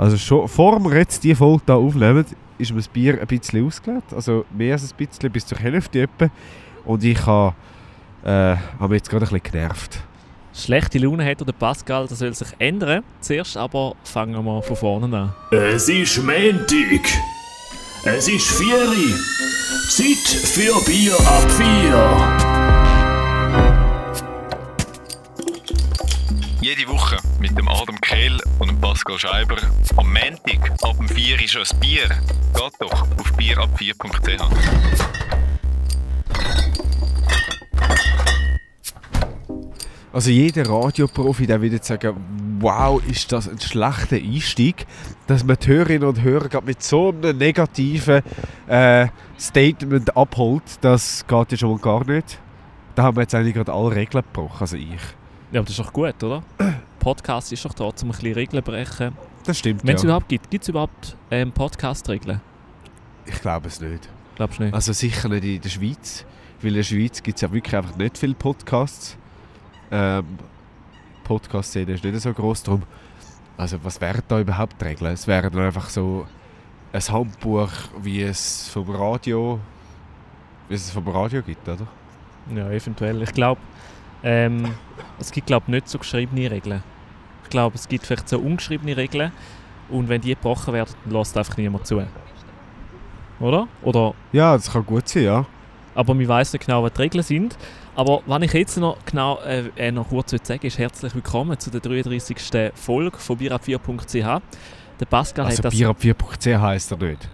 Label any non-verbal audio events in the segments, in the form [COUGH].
Also schon vor wir jetzt die Folge hier aufnehmen, ist mir das Bier ein bisschen ausgelegt. Also mehr als ein bisschen, bis zur Hälfte etwa. Und ich habe äh, hab mich jetzt gerade ein bisschen genervt. Schlechte Laune hat der Pascal, das soll sich ändern. Zuerst aber fangen wir von vorne an. Es ist Montag. Es ist Vieri. Zeit für Bier ab vier. Jede Woche mit dem Adam Kehl und dem Pascal Scheiber. Am Montag ab dem 4 ist schon ein Bier. Geht doch auf bierab4.ch. Also jeder Radioprofi, der würde sagen, wow, ist das ein schlechter Einstieg, dass man die Hörerinnen und Hörer mit so einem negativen äh, Statement abholt, das geht ja schon mal gar nicht. Da haben wir jetzt eigentlich gerade alle Regeln gebrochen, also ich. Ja, aber das ist doch gut, oder? Podcast ist doch da, um ein bisschen Regeln zu brechen. Das stimmt, Wenn es ja. überhaupt gibt, gibt es überhaupt ähm, Podcast-Regeln? Ich glaube es nicht. Glaubst du nicht? Also sicher nicht in der Schweiz, weil in der Schweiz gibt es ja wirklich einfach nicht viele Podcasts. Ähm, Podcast-Szene ist nicht so groß drum. Also was wären da überhaupt die Regeln? Es wäre dann einfach so ein Handbuch, wie es vom Radio, wie es vom Radio gibt, oder? Ja, eventuell. Ich glaube, ähm, [LAUGHS] es gibt glaub, nicht so geschriebene Regeln. Ich glaube, es gibt vielleicht so ungeschriebene Regeln und wenn die gebrochen werden, dann lässt einfach niemand zu. Oder? Oder Ja, das kann gut sein, ja. aber man weiß nicht genau, was die Regeln sind. Aber was ich jetzt noch genau äh, äh, noch kurz sagen ist herzlich willkommen zu der 33. Folge von bierab4.ch. Der Pascal Also hat das... Bier ab 4.ch heisst er nicht.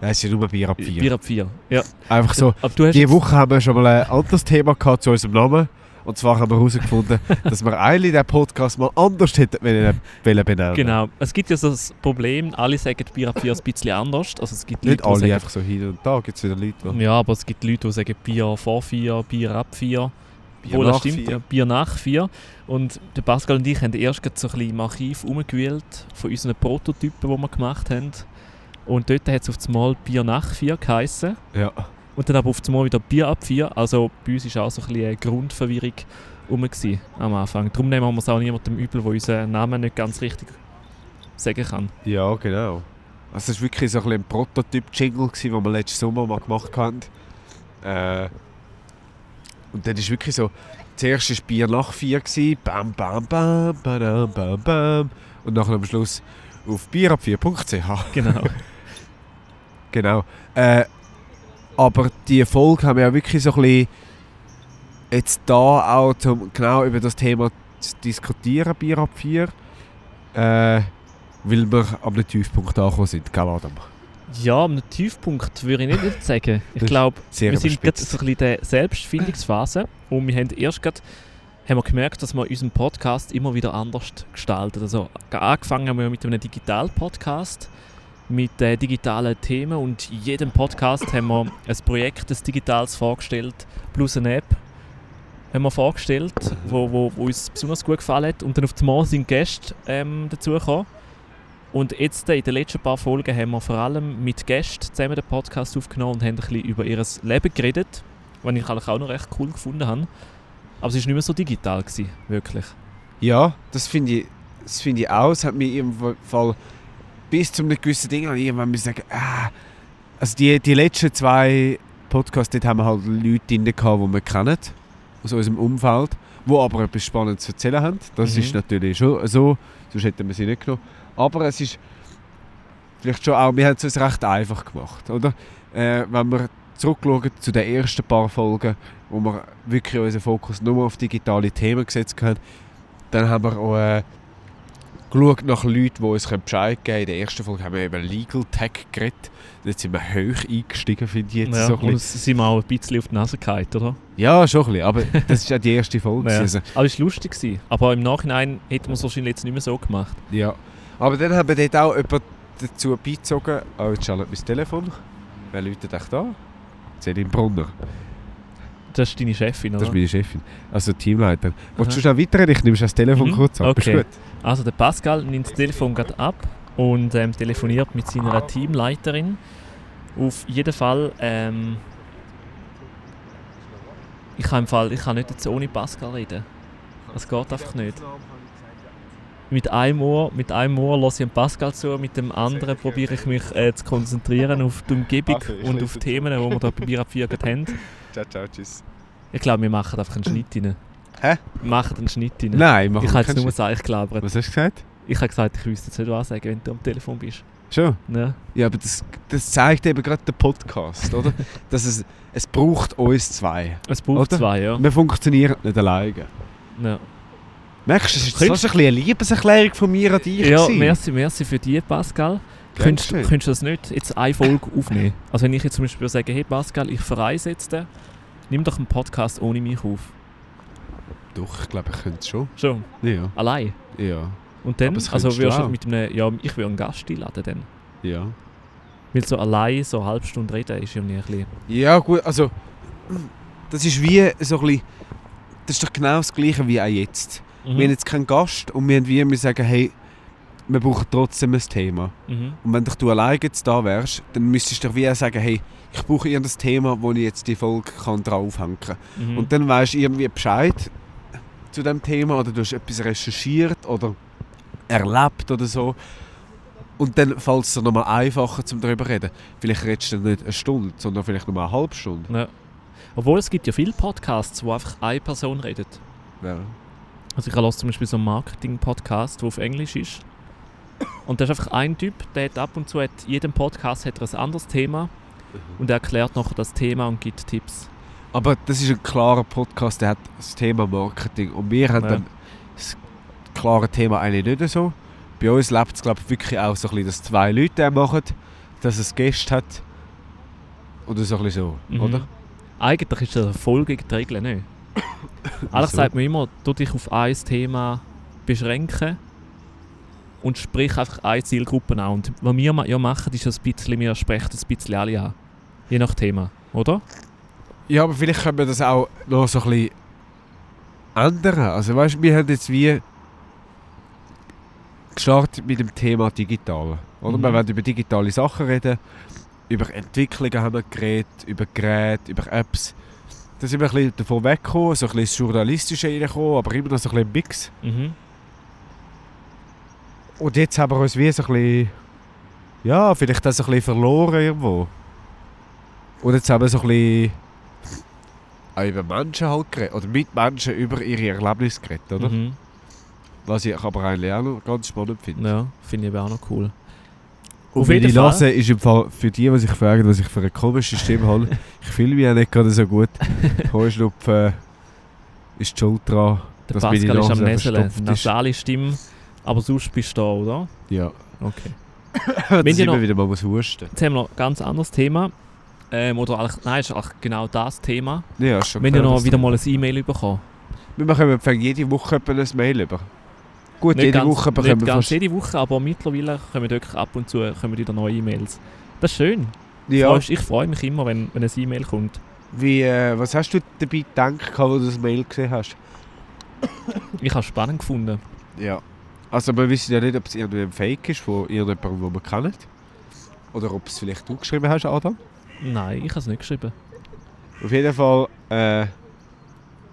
Es ist ja nur Bier ab 4. Bier ab 4. Ja. Einfach so, jetzt- Woche haben wir schon mal ein anderes Thema gehabt zu unserem Namen. Und zwar haben wir herausgefunden, [LAUGHS] dass wir eigentlich den Podcast mal anders hätten wollen benennen. Genau. Es gibt ja so das Problem, alle sagen Bier ab 4 ein bisschen anders. Also es gibt Nicht Leute, die alle, sagen, einfach so hin und da gibt es wieder Leute, die Ja, aber es gibt Leute, die sagen Bier vor 4, Bier ab 4. Bier Obwohl, das nach stimmt, vier. Bier nach 4. Und der Pascal und ich haben erst so ein bisschen im Archiv umgewählt von unseren Prototypen, die wir gemacht haben. Und dort hat es auf einmal Bier nach 4 geheissen. Ja. Und dann aber auf einmal wieder Bier ab 4. Also bei uns war auch so ein bisschen eine Grundverwirrung rum am Anfang. Darum nehmen wir es auch niemandem übel, der unseren Namen nicht ganz richtig sagen kann. ja, genau. Also es war wirklich so ein, ein Prototyp-Jingle, den wir letzten Sommer mal gemacht haben. Äh, und dann ist wirklich so, zuerst war Bier nach 4, gewesen, bam, bam, bam, badam, bam, bam. Und nachher am Schluss auf bierab4.ch. Genau. [LAUGHS] Genau. Äh, aber die Folge haben wir ja wirklich so ein bisschen jetzt da auch zum genau über das Thema zu diskutieren, Bier ab 4. Äh, weil wir am Tiefpunkt angekommen sind, gell Adam? Ja, am Tiefpunkt würde ich nicht, nicht sagen. Ich glaube, wir sind gerade überspitzt. so ein bisschen in der Selbstfindungsphase und wir haben erst gerade haben wir gemerkt, dass wir unseren Podcast immer wieder anders gestalten. Also angefangen haben wir mit einem Digital-Podcast mit äh, digitalen Themen und in jedem Podcast haben wir ein Projekt des Digitals vorgestellt plus eine App haben wir vorgestellt, wo, wo, wo uns besonders gut gefallen hat und dann auf einmal sind Gäste ähm, dazugekommen und jetzt äh, in den letzten paar Folgen haben wir vor allem mit Gästen zusammen den Podcast aufgenommen und haben ein bisschen über ihr Leben geredet, was ich auch noch recht cool gefunden habe. Aber es war nicht mehr so digital, gewesen, wirklich. Ja, das finde ich, das finde ich auch. Es hat mir im Fall bis zu einem gewissen Ding ich irgendwann müssen sagen, ah, also die, die letzten zwei Podcasts, dort haben wir halt Leute drin gehabt, die wir kennen, aus unserem Umfeld, die aber etwas Spannendes zu erzählen haben. Das Mhm. ist natürlich schon so, sonst hätten wir sie nicht genommen. Aber es ist vielleicht schon auch, wir haben es uns recht einfach gemacht, oder? Äh, wenn wir zurückschauen zu den ersten paar Folgen, wo wir wirklich unseren Fokus nur auf digitale Themen gesetzt haben, dann haben wir auch äh, geschaut nach Leuten, die uns Bescheid geben können. In der ersten Folge haben wir über Legal Tech geredet. Jetzt sind wir hoch eingestiegen, finde ich jetzt. Ja, so ein bisschen. sind wir auch ein bisschen auf die Nase gefallen, oder? ja, schon ein bisschen, aber [LAUGHS] das ist ja die erste Folge. Ja. Also, Aber es war lustig. Gewesen. Aber im Nachhinein hätten wir es wahrscheinlich jetzt nicht mehr so gemacht. ja. Aber dann haben wir dort auch jemanden dazu beizogen. Oh, jetzt schaltet mein Telefon. Wer läutet echt da? Celine Brunner. Das ist deine Chefin, Das oder? ist meine Chefin. Also Teamleiter. Willst du schnell weiterreden? Ich nehme das Telefon Mhm, kurz ab. Ist okay. gut? Also der Pascal nimmt das Telefon gerade ab und ähm, telefoniert mit seiner Teamleiterin. Auf jeden Fall, ähm, ich kann im Fall, ich kann nicht jetzt ohne Pascal reden. Das geht einfach nicht. mit einem Ohr, mit einem Ohr lasse ich dem Pascal zu, mit dem anderen probiere ich mich äh, zu konzentrieren auf die Umgebung und auf zu. Themen, die wir da bei Bier ab 4 gerade haben. Ciao, ciao, tschüss. Ich glaube, wir machen einfach einen Schnitt rein. Hä? Wir machen einen Schnitt rein. Nein, mach ich habe jetzt nur Was Seich gelabert. hast du gesagt? Ich habe gesagt, ich wüsste jetzt nicht was sagen, wenn du am Telefon bist. Schon? Ja. Ja, aber das, das zeigt eben gerade der Podcast, oder? [LAUGHS] Dass es, es braucht uns zwei. Es braucht Oder? zwei, ja. Wir funktionieren nicht alleine. ja. Merkst du, das ist fast ein bisschen eine Liebeserklärung von mir an dich. Ja, gewesen. merci, merci für die, Pascal. Könntest, könntest du das nicht jetzt eine Folge aufnehmen? Also wenn ich jetzt zum Beispiel sage, hey Pascal, ich verreise jetzt, nimm doch einen Podcast ohne mich auf. Doch, ich glaube, ich könnte es schon. Schon, Ja. allein. Ja. Und dann, also würdest du mit einem, ja, ich will einen Gast einladen dann. Ja. Weil so allein so eine halbe Stunde reden ist ja nicht ein bisschen... Ja, gut, also. Das ist wie so ein bisschen. Das ist doch genau das Gleiche wie auch jetzt. Mhm. Wir haben jetzt keinen Gast und wir haben wie wir sagen, hey, wir brauchen trotzdem ein Thema. Mhm. Und wenn doch du alleine jetzt da wärst, dann müsstest du doch wie sagen, hey, ich brauche irgendein Thema, wo ich jetzt die Folge kann draufhängen kann. Mhm. Und dann weißt du irgendwie Bescheid zu dem Thema oder du hast etwas recherchiert oder erlebt oder so. Und dann fällt es dir nochmal einfacher zum darüber reden. Vielleicht redest du dann nicht eine Stunde, sondern vielleicht nur eine halbe Stunde. ja. Obwohl es gibt ja viele Podcasts, wo einfach eine Person redet. Ja. Also ich höre zum Beispiel so einen Marketing-Podcast, der auf Englisch ist. Und da ist einfach ein Typ, der hat ab und zu, hat, jedem Podcast hat er ein anderes Thema und er erklärt noch das Thema und gibt Tipps. Aber das ist ein klarer Podcast, der hat das Thema Marketing. Und wir haben Ja. dann das klare Thema eigentlich nicht so. Bei uns lebt es glaube ich wirklich auch so ein bisschen, dass zwei Leute das machen, dass es Gäste hat. Oder so ein bisschen so, Mhm. oder? Eigentlich ist das voll gegen die Regeln, nicht? [COUGHS] Eigentlich Wieso? sagt man immer, du dich auf ein Thema beschränken und sprich einfach eine Zielgruppe an. Und was wir ja machen, ist ein bisschen, wir sprechen ein bisschen alle an. Je nach Thema, oder? Ja, aber vielleicht können wir das auch noch so ein bisschen ändern. Also weißt du, wir haben jetzt wie gestartet mit dem Thema digital. Oder? Mhm. Wir wollen über digitale Sachen reden, über Entwicklungen haben wir geredet, über Geräte, über Apps. Da sind wir ein bisschen davon weggekommen, so ein bisschen ins Journalistische reingekommen, aber immer noch so ein bisschen Mix. Mhm. Und jetzt haben wir uns wie so ein bisschen, ja, vielleicht so ein bisschen verloren irgendwo. Und jetzt haben wir so ein bisschen auch über Menschen halt geredet, oder mit Menschen über ihre Erlebnisse geredet, oder? Mhm. Was ich aber eigentlich auch noch ganz spannend finde. Ja, finde ich aber auch noch cool. Und Auf jeden Fall. lasse, ist im Fall für die, die sich fragen, was ich für eine komische Stimme habe, [LAUGHS] ich fühle mich auch nicht gerade so gut. Heuschnupfen ist die Schuld dran, Der meine Pascal ist am Nase ist. Nasale Stimme. Aber sonst bist du da, oder? Ja. Okay. [LAUGHS] Ihr noch- immer wieder mal muss husten. Jetzt haben wir noch ein ganz anderes Thema. Ähm, oder eigentlich, nein, ist eigentlich genau das Thema. Ja, ist schon Wir haben ja klar, noch wieder mal ein E-Mail bekommen. Wir bekommen fast jede Woche ein Mail über. Gut, Nicht jede ganz, Woche nicht bekommen wir ganz fast... jede Woche, aber mittlerweile kommen wirklich ab und zu kommen wieder neue E-Mails. Das ist schön. Ja, Freust- Ich freue mich immer, wenn, wenn ein E-Mail kommt. wie, äh, was hast du dabei gedacht, als du das Mail gesehen hast? Ich habe es spannend gefunden. Ja. Also wir wissen ja nicht, ob es irgendwie ein Fake ist von irgendjemandem, den wir kennen. Oder ob es vielleicht du geschrieben hast, Adam. Nein, ich habe es nicht geschrieben. Auf jeden Fall, äh...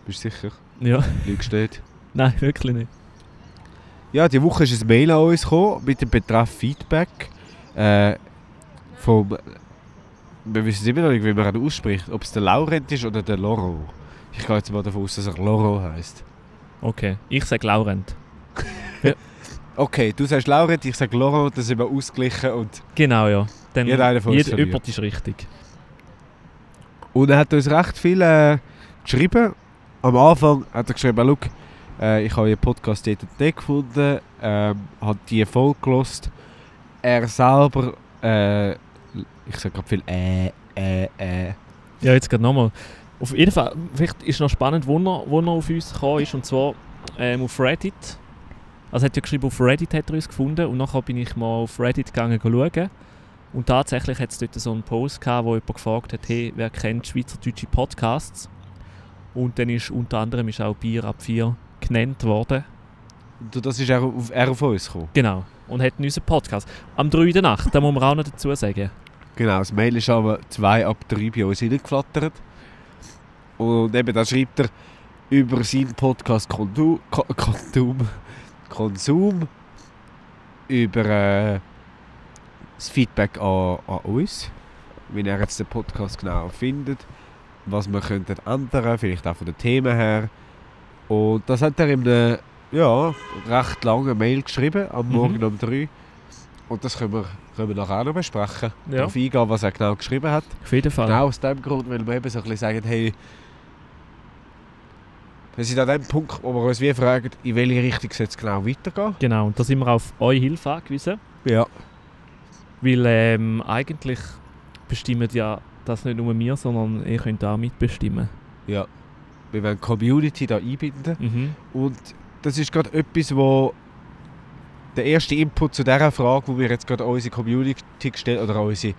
Bist du sicher? Ja, Lügst nicht. [LAUGHS] nein, wirklich nicht. Ja, die Woche ist ein Mail an uns gekommen mit dem Betreff Feedback. Äh, vom... Wir wissen immer noch nicht, wie man ihn ausspricht. Ob es der Laurent ist oder der Loro. Ich gehe jetzt mal davon aus, dass er Loro heisst. Okay, ich sage Laurent. [LAUGHS] Okay, du sagst Laurent, ich sage Loro, dann sind wir ausgeglichen und... Genau, ja. Dann Jeder einer von uns jeder jemand ist richtig. Und er hat uns recht viel äh, geschrieben. Am Anfang hat er geschrieben, «Schau, äh, ich habe Ihren Podcast dort dort gefunden, ähm, hat die Folge gelost. Er selber, äh, ich sage gerade viel äh, äh, äh. Ja, jetzt gerade nochmal. Auf jeden Fall, vielleicht ist noch spannend, wo er, wo er auf uns gekommen ist, und zwar ähm, auf Reddit. Also er hat ja geschrieben, auf Reddit hat er uns gefunden und nachher bin ich mal auf Reddit gegangen schauen. Und tatsächlich hat es dort so einen Post gehabt, wo jemand gefragt hat, hey, wer kennt schweizerdeutsche Podcasts? Und dann ist unter anderem ist auch Bier ab 4 genannt worden. Das ist er auf, er auf uns gekommen. Genau. Und hat unseren Podcast. Am 3. der Nacht, da muss man auch noch dazu sagen. Genau, das Mail ist aber zwei ab drei bei uns reingeflattert. Und eben, da schreibt er über seinen Podcast Konsum, Ko- Konsum, über äh, das Feedback an, an uns, wie ihr jetzt den Podcast genau findet, was wir könnten ändern, vielleicht auch von den Themen her. Und das hat er in einem ja, recht langen Mail geschrieben, am Mhm. Morgen um 3. Und das können wir, können wir nachher auch noch besprechen. Ja. Darauf eingehen, was er genau geschrieben hat. Auf jeden Fall. Genau aus dem Grund, weil wir eben so ein bisschen sagen, hey, wir sind an dem Punkt, wo wir uns wie fragen, in welche Richtung soll es genau weitergehen. Genau, und da sind wir auf eure Hilfe angewiesen. Ja. Weil ähm, eigentlich bestimmen ja das nicht nur wir, sondern ihr könnt auch mitbestimmen. Ja. Wir wollen die Community da einbinden. Mhm. Und das ist gerade etwas, wo der erste Input zu dieser Frage, wo wir jetzt gerade an unsere Community gestellt oder unsere...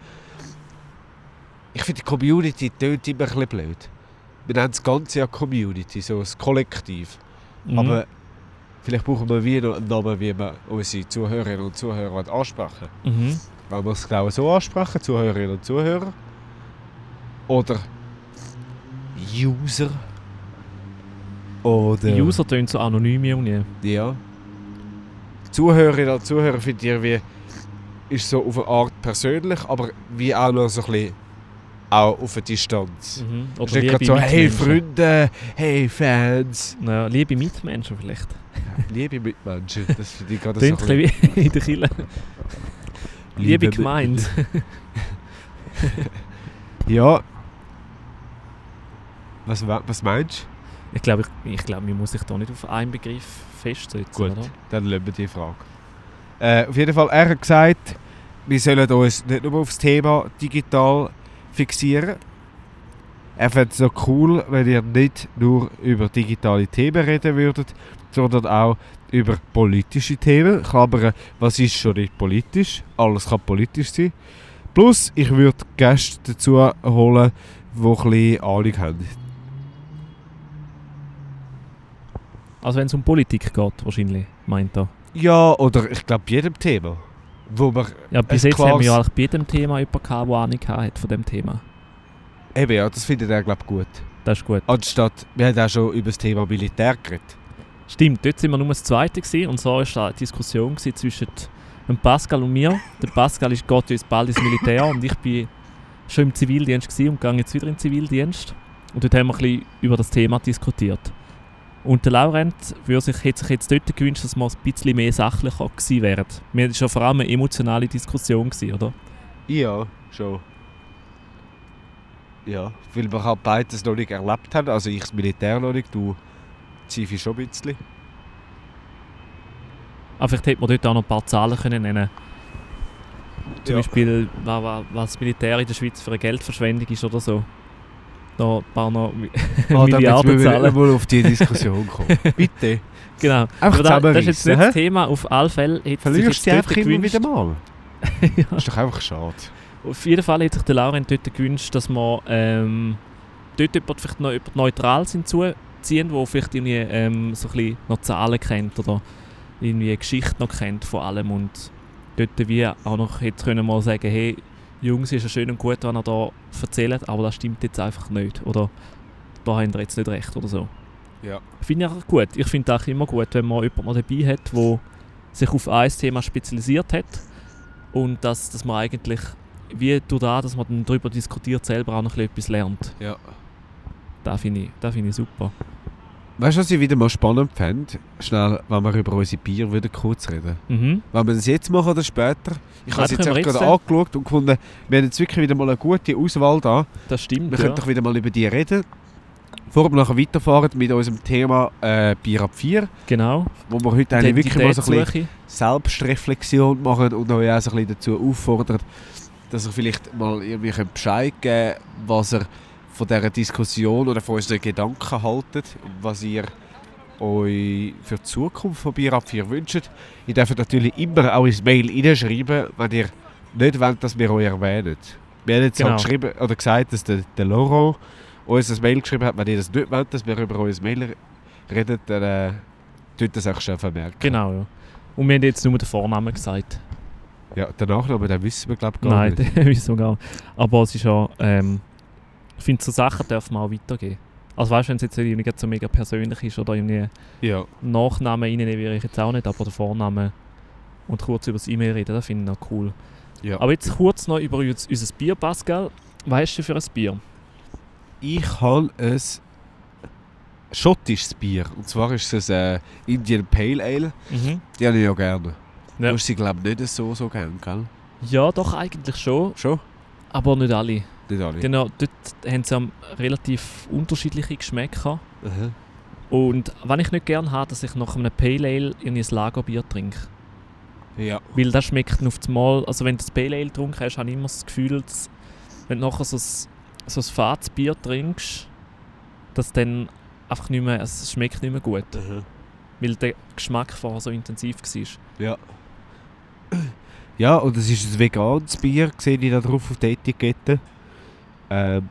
Ich finde, die Community tönt immer ein bisschen blöd. Wir nennen das Ganze ja Community, so das Kollektiv. Mhm. Aber vielleicht brauchen wir wie noch einen Namen, wie wir unsere Zuhörerinnen und Zuhörer ansprechen. Mhm. Wollen wir es genau so ansprechen, Zuhörerinnen und Zuhörer? Oder User? Oder... User tönt so anonym irgendwie. Ja. Zuhörerinnen und Zuhörer finde ich wie ist so auf eine Art persönlich, aber wie auch noch so ein bisschen auch auf eine Distanz. Mhm. Oder ist nicht gerade so, hey Freunde, hey Fans, Ja, liebe Mitmenschen vielleicht. [LAUGHS] liebe Mitmenschen. Das finde ich gerade so ein in der Kille. Liebe Mit- Gemeinde. [LAUGHS] Ja. Was, wa- was meinst Ich glaube, ich, ich glaube, man muss sich da nicht auf einen Begriff festsetzen, Gut. oder? du? Dann lassen wir die Frage. Äh, auf jeden Fall, er hat gesagt, wir sollen uns nicht nur auf das Thema digital fixieren. Er fände es so cool, wenn ihr nicht nur über digitale Themen reden würdet, sondern auch über politische Themen. Klammern, was ist schon nicht politisch? Alles kann politisch sein. Plus, ich würde Gäste dazu holen, die ein bisschen Ahnung haben. Also wenn es um Politik geht, wahrscheinlich, meint er. Ja, oder ich glaube, jedem Thema. Wo man Ja, bis jetzt haben wir ja eigentlich bei jedem Thema jemanden gehabt, der Ahnung hat von dem Thema. Eben ja, das findet er glaube gut. Das ist gut. Anstatt, wir haben auch schon über das Thema Militär geredet. Stimmt, dort sind wir nur das Zweite gewesen, und so war da eine Diskussion zwischen Pascal und mir. Der Pascal ist, geht jetzt bald ins Militär und ich bin schon im Zivildienst und gehe jetzt wieder in den Zivildienst. Und dort haben wir ein bisschen über das Thema diskutiert. Und der Laurent würde sich, hätte sich jetzt dort gewünscht, dass wir ein bisschen mehr sachlicher gewesen wären. Wir hatten schon vor allem eine emotionale Diskussion, gewesen, oder? Ja, schon. Ja, weil wir halt beides noch nicht erlebt haben. Also ich das Militär noch nicht, du Zivi schon ein bisschen. Aber vielleicht hätte man dort auch noch ein paar Zahlen können nennen Zum Ja. Beispiel, wa- wa- was das Militär in der Schweiz für eine Geldverschwendung ist oder so. Da ein paar noch damit Milliarden wir zahlen. mal auf die Diskussion kommen. [LAUGHS] Bitte. Genau. Einfach da, das ist jetzt nicht das Thema. Auf alle Fälle hätte sich Verlierst jetzt dort einfach immer gewünscht, wieder mal. [LAUGHS] ja. Das ist doch einfach schade. Auf jeden Fall hätte sich der Laurent dort gewünscht, dass man ähm, dort jemand, vielleicht noch jemand Neutrales hinzuziehen, der vielleicht irgendwie ähm, so ein bisschen noch Zahlen kennt oder irgendwie Geschichte noch kennt von allem und dort wie auch noch hätte können mal sagen, hey, Jungs, ist ja schön und gut, was ihr da erzählt, aber das stimmt jetzt einfach nicht oder da habt ihr jetzt nicht recht oder so. Ja. Finde ich auch gut. Ich finde auch immer gut, wenn man jemanden dabei hat, der sich auf ein Thema spezialisiert hat und dass, dass man eigentlich wie durch das, dass man dann darüber diskutiert, selber auch noch ein bisschen etwas lernt. Ja. Das finde ich, das finde ich super. Weißt du, was ich wieder mal spannend fände? Schnell, wenn wir über unsere Bier wieder kurz reden. Mhm. Wollen wir das jetzt machen oder später? Ich habe es jetzt gerade angeschaut und gefunden, wir haben jetzt wirklich wieder mal eine gute Auswahl da. Das stimmt. Wir ja. können doch wieder mal über die reden. Bevor wir nachher weiterfahren mit unserem Thema äh, Bier ab 4, Genau. wo wir heute eigentlich wirklich mal so ein bisschen. Selbstreflexion machen und euch auch so ein bisschen dazu auffordern, dass ihr vielleicht mal irgendwie könnt Bescheid geben was ihr von dieser Diskussion oder von unseren Gedanken haltet, was ihr euch für die Zukunft von Bier ab 4 wünscht. Ihr dürft natürlich immer auch ins Mail hineinschreiben, wenn ihr nicht wollt, dass wir euch erwähnen. Wir haben jetzt Genau. halt geschrieben, oder gesagt, dass der, der Laurent uns ein Mail geschrieben hat, wenn ihr das nicht wollt, dass wir über euer Mail reden, dann äh, tut das auch schon vermerken. Genau, ja. Und wir haben jetzt nur den Vornamen gesagt. Ja, der Nachname, den wissen wir glaube ich gar Nein, nicht. [LAUGHS] den wissen wir gar nicht. Aber es ist ja, ähm, ich finde, so Sachen darf man auch weitergeben. Also weißt du, wenn es jetzt nicht so mega persönlich ist oder irgendwie Ja. Nachnamen reinnehmen will ich jetzt auch nicht, aber der Vorname und kurz über das E-Mail reden, das finde ich noch cool. ja. Aber jetzt kurz noch über uns- unser Bier, Pascal. Was hast du für ein Bier? Ich habe ein schottisches Bier. Und zwar ist es ein äh, Indian Pale Ale. Mhm. Die habe ich ja gerne. Ja. Du hast sie, glaube ich, nicht so, so gerne, gell? Ja, doch, eigentlich schon, Schon? aber nicht alle. Nicht alle. Genau, dort haben sie am relativ unterschiedliche Geschmäcker. Aha. Und was ich nicht gerne habe, dass ich nach einem Pale Ale irgendwie ein Lagerbier trinke. Ja. Weil das schmeckt auf das Mal, also wenn du das Pale Ale getrunken hast, habe ich immer das Gefühl, dass, wenn du nachher so ein, so ein fades Bier trinkst, dass dann einfach nicht mehr, also es schmeckt nicht mehr gut. Aha. Weil der Geschmack vorher so intensiv war. Ja. Ja, und es ist ein veganes Bier, sehe ich da drauf auf der Etikette. Ähm,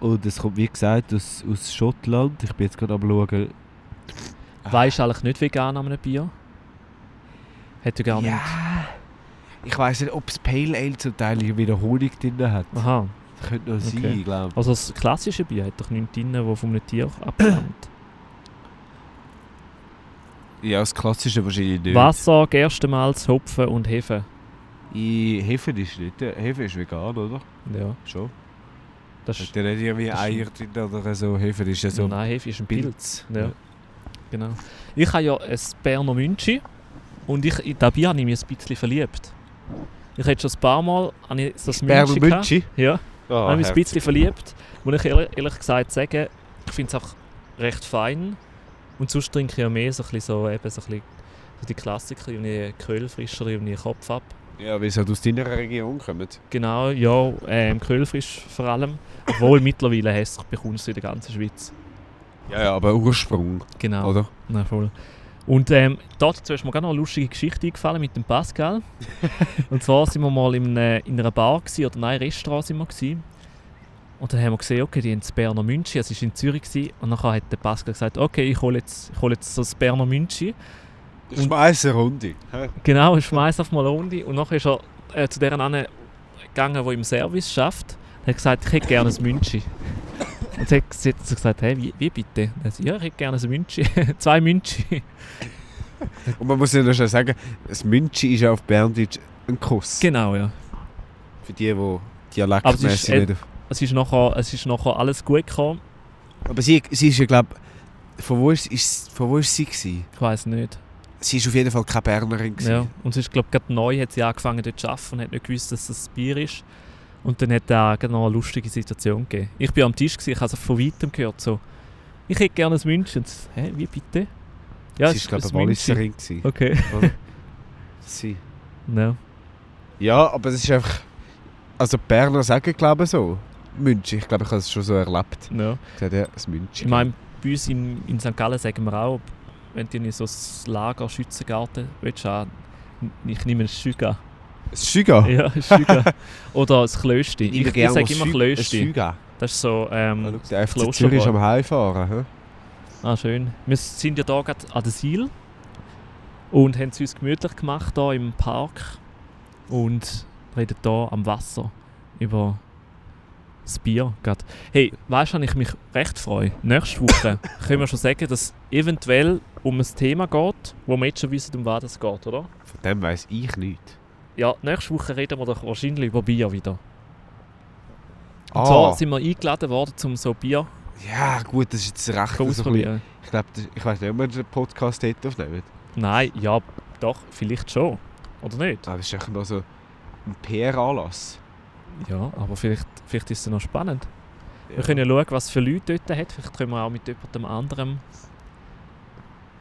und es kommt, wie gesagt, aus, aus Schottland. Ich bin jetzt gerade am schauen. Weisst du eigentlich nicht vegan an einem Bier? Hat ja gar nicht. Ja. Ich weiß nicht, ob das Pale Ale zum Teil wieder Honig drin hat. Aha. Das könnte noch Okay. sein, glaube ich. Also das klassische Bier hat doch nichts drin, das von einem Tier abstammt. Ja, das klassische wahrscheinlich nicht. Wasser, Gerstenmalz, Hopfen und Hefe. I, Hefe ist nicht. Hefe ist vegan, oder? Ja, Schon. Das Hat ist... der nicht irgendwie Eier drin oder so? Hefe ist ja so Nein, Hefe ist ein Pilz. Pilz. Ja. Genau. Ich habe ja ein Berner Münchi und ich, in Bier habe ich mich ein bisschen verliebt. Ich hätte schon ein paar Mal habe ich so ein Berner Münchi? Ja, Ah, habe mich ein bisschen verliebt. Muss ich ehrlich, ehrlich gesagt sagen, ich finde es auch recht fein. Und sonst trinke ich ja mehr so, ein bisschen so, eben so, ein bisschen so die Klassiker, irgendwie Köhlfrischer, irgendwie Kopf ab. Ja, wie es halt aus deiner Region kommt. Genau, ja, ähm, Köhlfrisch vor allem. Obwohl [LAUGHS] mittlerweile hässlich bekommst du in der ganzen Schweiz. Ja, ja, aber Ursprung, Genau. oder? Na voll. Und ähm, dazu ist mir gerade noch eine lustige Geschichte eingefallen mit dem Pascal. [LAUGHS] und zwar sind wir mal in, einer- in einer Bar gewesen, oder nein, Restaurant sind wir gewesen. Und dann haben wir gesehen, okay, die haben das Berner Münchi, es war in Zürich gewesen, und dann hat der Pascal gesagt, okay, ich hole jetzt, ich hole jetzt so das Berner Münchi. Ich schmeiße eine Runde. Genau, ich schmeiß auf mal eine Runde und nachher ist er äh, zu der anderen gegangen, die im Service schafft. Er hat gesagt, ich hätte gerne ein Münchi. Und sie hat sie hat gesagt, hey, wie, wie bitte? Und er sagt, ja, ich hätte gerne ein Münchi. [LAUGHS] Zwei Münchi. Und man muss ja noch schnell sagen, das Münchi ist ja auf Berndeutsch ein Kuss. genau, ja. Für die, die Aber es dialektmäßig ist, äh, nicht... Es ist nachher, es ist nachher alles gut gekommen. Aber sie, sie ist ja, glaube von wo ist, ist, von wo ist sie gewesen? Ich weiß nicht. Sie ist auf jeden Fall keine Bernerin gewesen. Ja. Und es ist, glaube gerade neu hat sie angefangen dort zu arbeiten und hat nicht gewusst, dass das ein Bier ist. Und dann hat er gerade noch eine lustige Situation gegeben. Ich bin am Tisch, gewesen, ich habe es von weitem gehört, so «Ich hätte gerne ein München.» Sie, «Hä, wie bitte?» Ja, sie ist, glaube ich, ein eine München. Walliserin gewesen. Okay. [LAUGHS] Sie. Ja. Ja, aber es ist einfach... Also Berner sagen, glaube ich, so. Münchi, ich glaube, ich habe es schon so erlebt. ja. Ich gesagt, ja, das Münchi. Ich meine, bei uns in, in St. Gallen sagen wir auch, wenn du in so ein Lager, Schützengarten willst, haben, ich nehme ein Schüga. [LAUGHS] Ein Schüga? Ja, ein Schüga. Oder ein Klösti. Ich, ich sage immer Klösti. Das ist so, ähm, Der FC Klosterboy. Zürich ist am Heimfahren. hä? ah schön. Wir sind ja hier gerade an der Sil und haben es uns gemütlich gemacht hier im Park und reden hier am Wasser über das Bier. Gerade. Hey, weißt du, ich mich recht freue? Nächste Woche [LAUGHS] können wir schon sagen, dass es eventuell um ein Thema geht, wo wir jetzt schon wissen, um was es geht, oder? Von dem weiss ich nichts. Ja, nächste Woche reden wir doch wahrscheinlich über Bier wieder. Und Ah. zwar sind wir eingeladen worden, um so Bier Ja, gut, das ist jetzt recht so bisschen. Ich glaube, ich weiß nicht, ob wir den Podcast dort aufnehmen. Nein, ja, doch, vielleicht schon. Oder nicht? Aber es ist echt noch so ein PR-Anlass. Ja, aber vielleicht, vielleicht ist es noch spannend. Ja. Wir können ja schauen, was für Leute dort hat. Vielleicht können wir auch mit jemandem anderem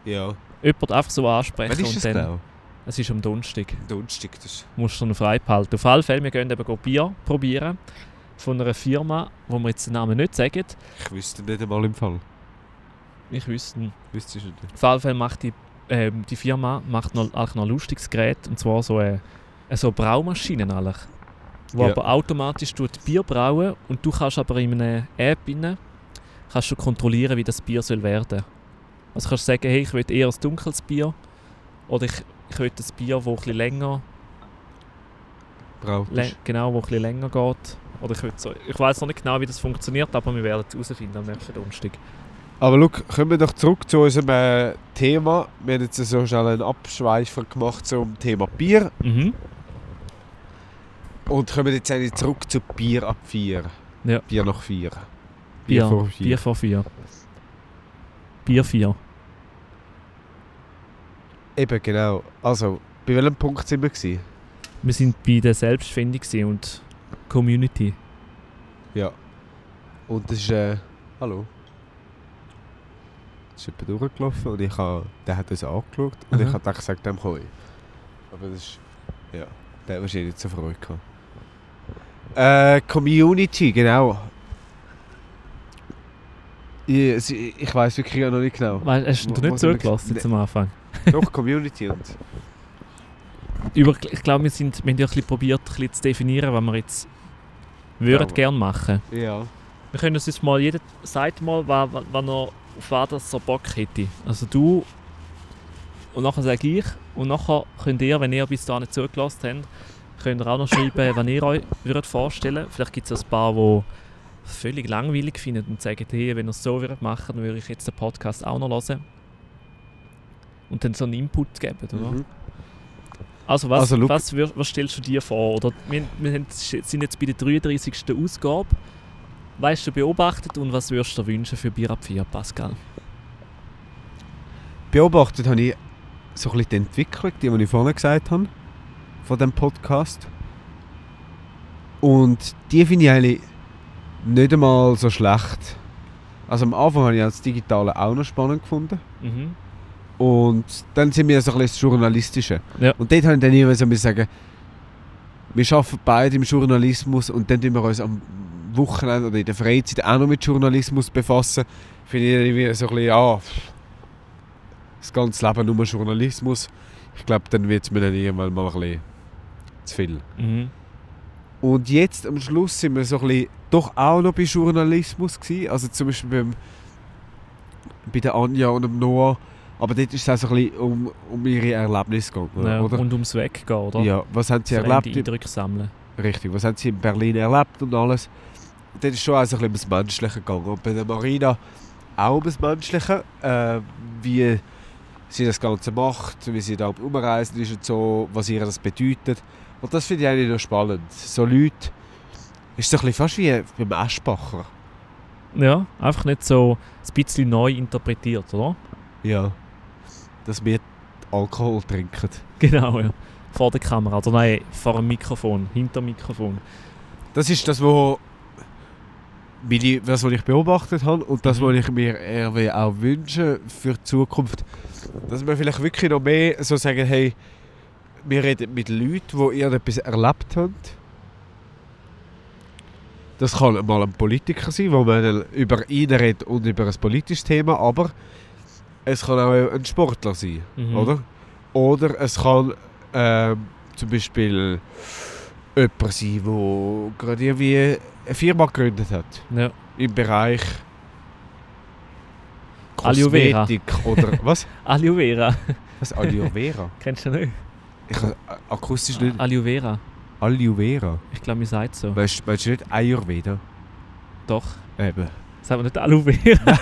Ja. jemand einfach so ansprechen. Wann ist es und dann, genau? Es ist am Donnerstag. Donnerstag. Das Musst du noch frei behalten. Auf alle Fälle, wir gehen eben Bier probieren. Von einer Firma, wo wir jetzt den Namen nicht sagen. ich wüsste nicht einmal im Fall. Ich wüsste. Wüsste ich nicht. Auf alle Fälle macht die, ähm, die Firma macht noch, noch ein lustiges Gerät. Und zwar so eine, eine so Braumaschinen eigentlich. Wo Ja. aber automatisch tut Bier brauen und du kannst aber in einer App rein, kannst du kontrollieren, wie das Bier soll werden. Also kannst du sagen, hey, ich will eher ein dunkles Bier oder ich, ich will ein Bier, das bisschen länger, Braut. lä genau, wo ein bisschen länger geht. Oder ich, so, ich weiß noch nicht genau, wie das funktioniert, aber wir werden es herausfinden am nächsten Donnerstag. Aber schau, kommen wir doch zurück zu unserem äh, Thema. Wir haben jetzt so schnell einen Abschweifer gemacht zum Thema Bier. Mhm. Und kommen jetzt eigentlich zurück zu Bier ab 4. Ja. Bier nach 4. Bier, vor vier. Bier vor vier. Bier vier. Eben, genau. Also, bei welchem Punkt sind wir gewesen? Wir sind bei der Selbstfindung und Community. Ja. Und das ist, äh, hallo. Das ist jemand durchgelaufen und ich habe, der hat uns angeschaut und Mhm. ich habe gesagt, dem komme ich. Aber das ist, ja, der hat wahrscheinlich nicht so Freude gehabt. Äh, Community, genau. Ich, ich weiß wirklich noch nicht genau. Weißt, hast du nicht zugelassen am Anfang? Doch, Community und... [LAUGHS] Über, ich glaube, wir, sind, wir haben ja ein bisschen probiert, ein bisschen zu definieren, was wir jetzt würden Ja. gerne machen. Ja. Wir können uns jetzt mal, jeder sagt mal, wa- wa- wann er, auf was das er Bock hätte. Also du und nachher sage ich und nachher könnt ihr, wenn ihr bis dahin nicht zugelassen habt, könnt ihr auch noch schreiben, [LAUGHS] wann ihr euch würdet vorstellen Vielleicht gibt es ein paar, die völlig langweilig finden und sagen, hey, wenn ihr es so würdet machen, dann würde ich jetzt den Podcast auch noch hören. Und dann so einen Input geben, oder? Mhm. Also was, Also, was, was stellst du dir vor? Oder wir, wir sind jetzt bei der 33. Ausgabe. Was hast du beobachtet und was würdest du dir wünschen für Bier ab 4, Pascal? beobachtet habe ich so ein bisschen die Entwicklung, die, die ich vorhin gesagt habe, von diesem Podcast. Und die finde ich eigentlich nicht einmal so schlecht. Also am Anfang habe ich das Digitale auch noch spannend gefunden. Mhm. Und dann sind wir so ein bisschen das Journalistische. Ja. Und dort habe ich dann immer so ein sagen, wir arbeiten beide im Journalismus und dann tun wir uns am Wochenende oder in der Freizeit auch noch mit Journalismus befassen. Finde ich irgendwie so ein bisschen, ja, pff, das ganze Leben nur Journalismus. Ich glaube, dann wird es mir dann irgendwann mal ein bisschen zu viel. Mhm. Und jetzt am Schluss sind wir so ein bisschen doch auch noch bei Journalismus gewesen. Also zum Beispiel beim, bei der Anja und dem Noah. Aber dort ist es auch so ein bisschen um, um ihre Erlebnisse gegangen, Ja, oder? Und ums Weggehen, oder? Ja, was haben sie allem erlebt? Die in- Eindrücke sammeln. Richtig, was haben sie in Berlin erlebt und alles. Und dann ist schon auch so ein bisschen ums Menschliche gegangen. Und bei der Marina auch ums Menschliche, äh, wie sie das Ganze macht, wie sie da umreisen ist und so, was ihr das bedeutet. Und das finde ich eigentlich noch spannend. So Leute, ist so ein bisschen fast wie beim Aschbacher. Ja, einfach nicht so ein bisschen neu interpretiert, oder? Ja. Dass wir Alkohol trinken. Genau, ja. Vor der Kamera, oder nein, vor dem Mikrofon, hinter dem Mikrofon. Das ist das, wo meine, das, was ich beobachtet habe und das, Mhm. was ich mir eher auch wünsche für die Zukunft. Dass wir vielleicht wirklich noch mehr so sagen, hey, wir reden mit Leuten, die irgendetwas erlebt haben. Das kann mal ein Politiker sein, wo man über ihn redet und über ein politisches Thema, aber es kann auch ein Sportler sein, Mhm. oder? Oder es kann ähm, zum Beispiel jemand sein, der gerade irgendwie eine Firma gegründet hat Ja. im Bereich Aloe Vera. Kosmetik oder [LAUGHS] was? Aloe Vera. Was? Aloe Vera? [LAUGHS] Kennst du nicht? Ich kann akustisch nicht. Aloe Vera. Aloe Vera. Ich glaube, man sagt so. Weißt weißt du nicht Ayurveda? Doch. Eben. Sagt man nicht Aloe Vera?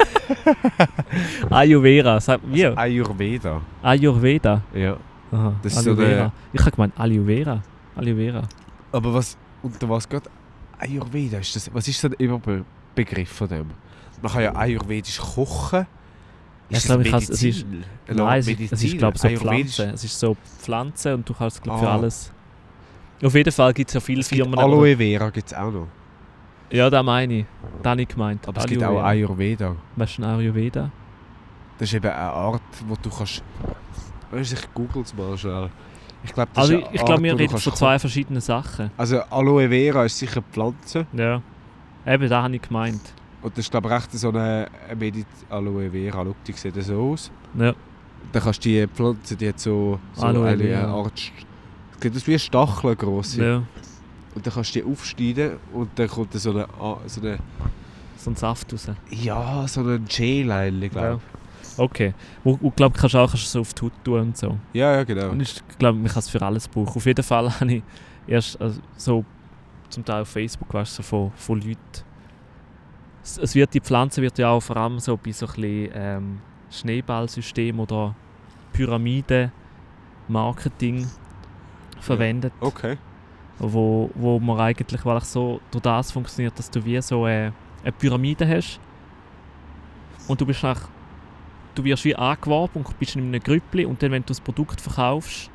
[LAUGHS] Ayurveda. Sagt wie? Ayurveda. Ayurveda. Ja. Aha. Das ist Aloe so Vera. Ich habe gemeint Aloe Vera. Aloe Vera. Aber was unter was geht Ayurveda? Ist das, was ist so der Überbegriff von dem? Man kann ja ayurvedisch kochen. Ja, ich glaube, has- es ist-? Nein, es ist, es ist glaube ich, so? Pflanzen. Es ist so Pflanzen und du kannst, glaube für Ah. alles... Auf jeden Fall gibt es ja viele Es Firmen... Aloe Vera gibt es auch noch. Ja, das meine ich. Das habe ich gemeint. Aber es Aloe gibt auch. Ayurveda. Weißt du, ein Ayurveda? Das ist eben eine Art, wo du kannst... Weißt du, ich google es mal schnell. Ich glaube, Also ist ich, glaube, wir reden von zwei verschiedenen Sachen. Also Aloe Vera ist sicher Pflanze. Ja. Eben, das habe ich gemeint. Und das ist glaube ich echt so eine, eine Medit Aloe Vera. Schau, die sieht so aus. Ja. Dann kannst du die Pflanze, die hat so, so Aloe eine Vera. Art... Es sieht aus wie Stacheln gross. ja. Und dann kannst du die aufschneiden und dann kommt so eine... ah, So eine So ein Saft raus. ja, so ein Gel eigentlich, Ja. glaube Okay. Und ich glaube, kannst du auch kannst so auf die Haut tun und so. ich. Ja, ja, genau. Und ich glaube, man kann es für alles brauchen. Auf jeden Fall [LAUGHS] habe ich erst also, so zum Teil auf Facebook, weißt, du, so von, von Leuten. Es, wird, die Pflanze wird ja auch vor allem so bei so ein bisschen, ähm, Schneeballsystem oder Pyramiden-Marketing verwendet, Okay. wo, wo man eigentlich, weil so durch das funktioniert, dass du wie so eine, eine Pyramide hast und du bist nach, du wirst wie angeworben und bist in einem Grüppli und dann, wenn du das Produkt verkaufst,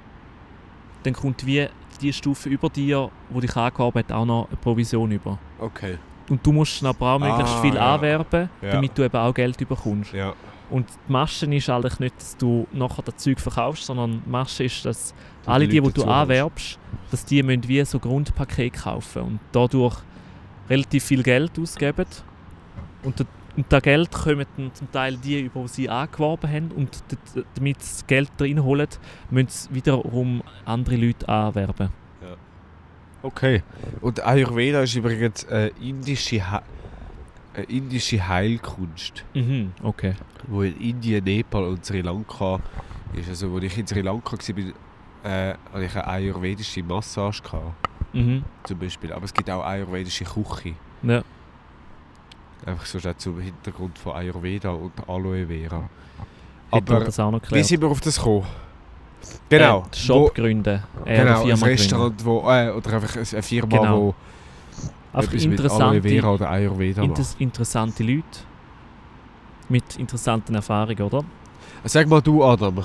dann kommt wie die Stufe über dir, wo dich angeworben hat, auch noch eine Provision über. Okay. Und du musst dann aber auch möglichst Ah, viel ja. anwerben, damit du eben auch Geld bekommst. Und die Masche ist eigentlich nicht, dass du nachher das Zeug verkaufst, sondern die Masche ist, dass alle die, die du anwerbst, dass die müssen wie so Grundpaket kaufen und dadurch relativ viel Geld ausgeben. Und, da- und das Geld kommen dann zum Teil die, über die sie angeworben haben und damit sie das Geld reinholen, müssen sie wiederum andere Leute anwerben. Okay. Und Ayurveda ist übrigens eine indische, He eine indische Heilkunst, Mhm, okay. wo in Indien, Nepal und Sri Lanka ist. Also, als ich in Sri Lanka war, äh, hatte ich eine ayurvedische Massage gehabt, Mhm. zum Beispiel. Aber es gibt auch ayurvedische Küche. Ja. Einfach so schnell zum Hintergrund von Ayurveda und Aloe Vera. Aber wie sind wir auf das gekommen? Genau. Äh, Shop gründen. Äh, genau, ein. Restaurant, wo, äh, oder einfach eine Firma, Genau. wo Einfach etwas mit Aloe interessante, oder Ayurveda macht. inter interessante Leute. Mit interessanten Erfahrungen, oder? Sag mal du, Adam,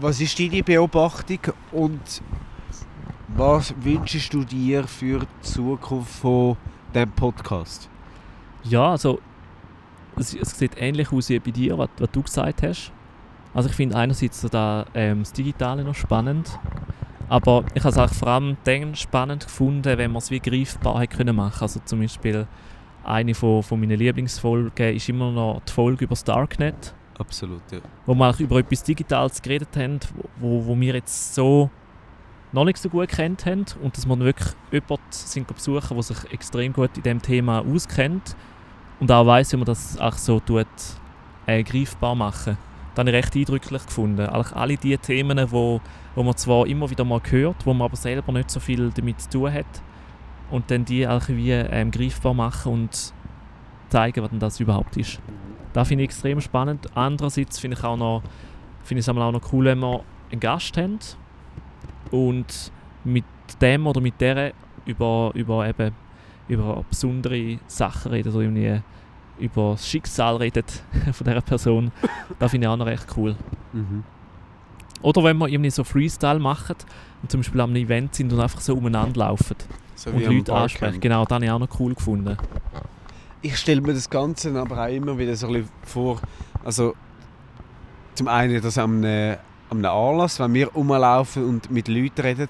was ist deine Beobachtung und was wünschst du dir für die Zukunft von diesem Podcast? Ja, also es, es sieht ähnlich aus wie bei dir, was, was du gesagt hast. Also ich finde einerseits so da, ähm, das Digitale noch spannend, aber ich habe es auch vor allem dann spannend gefunden, wenn man es wie greifbar hätte können machen. Also zum Beispiel eine von, von meinen Lieblingsfolgen ist immer noch die Folge über das Darknet, Absolut, ja. wo wir auch über etwas Digitales geredet haben, wo, wo wir jetzt so noch nicht so gut kennt haben und dass dann wirklich jemanden sind besuchen, der sich extrem gut in diesem Thema auskennt und auch weiss, wie man das auch so tut, äh, greifbar machen. Das habe ich recht eindrücklich gefunden. Eigentlich alle die Themen, wo, wo man zwar immer wieder mal hört, wo man aber selber nicht so viel damit zu tun hat und dann die eigentlich wie ähm, greifbar machen und zeigen, was denn das überhaupt ist. Das finde ich extrem spannend. Andererseits finde ich auch noch, finde ich es auch noch cool, wenn wir einen Gast haben und mit dem oder mit der über, über, eben, über besondere Sachen reden oder irgendwie über das Schicksal redet [LAUGHS] von dieser Person. Das finde ich auch noch recht cool. Mhm. Oder wenn wir irgendwie so Freestyle machen und zum Beispiel am Event sind und einfach so umeinander laufen So und Leute ansprechen. Genau, das habe ich auch noch cool gefunden. Ich stelle mir das Ganze aber auch immer wieder so ein bisschen vor, also zum einen das am einem, am einem Anlass, wenn wir rumlaufen und mit Leuten reden,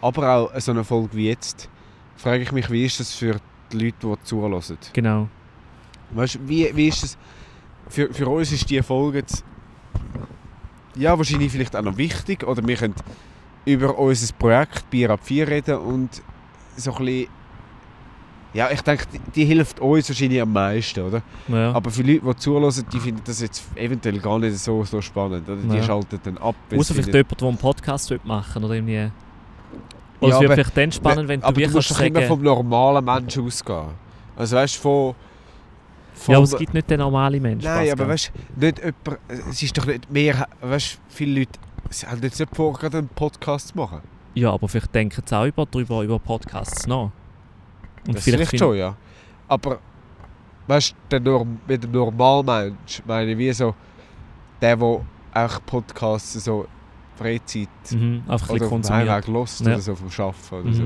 aber auch so eine Folge wie jetzt, frage ich mich, wie ist das für die Leute, die zuhören? Genau. Weißt, du, wie, wie ist das? Für, für uns ist die Folge jetzt ja, wahrscheinlich vielleicht auch noch wichtig. Oder wir können über unser Projekt Bier ab 4 reden und so ein bisschen, ja, ich denke, die, die hilft uns wahrscheinlich am meisten, oder? Ja. Aber für Leute, die zuhören, die finden das jetzt eventuell gar nicht so, so spannend. Oder? Die Ja. schalten dann ab. Außer vielleicht jemand, der einen Podcast machen oder irgendwie. Oder Ja, es wird vielleicht dann spannend, wenn du aber du musst doch immer vom normalen Menschen ausgehen. Also weißt du, von... Ja, aber es gibt nicht den normalen Menschen. Nein, Pascal. aber weißt du, nicht jemand, es ist doch nicht mehr, weißt du, viele Leute sie haben jetzt nicht vor, gerade einen Podcast zu machen. Ja, aber vielleicht denken sie auch über, darüber, über Podcasts nach. Und das vielleicht schon, ja. Aber, weißt du, mit dem Normalmensch, meine ich, wie so, der, der auch Podcasts so Freizeit Mhm, einfach ein oder auf dem. Heimweg lost Ja. oder so vom Arbeiten oder so.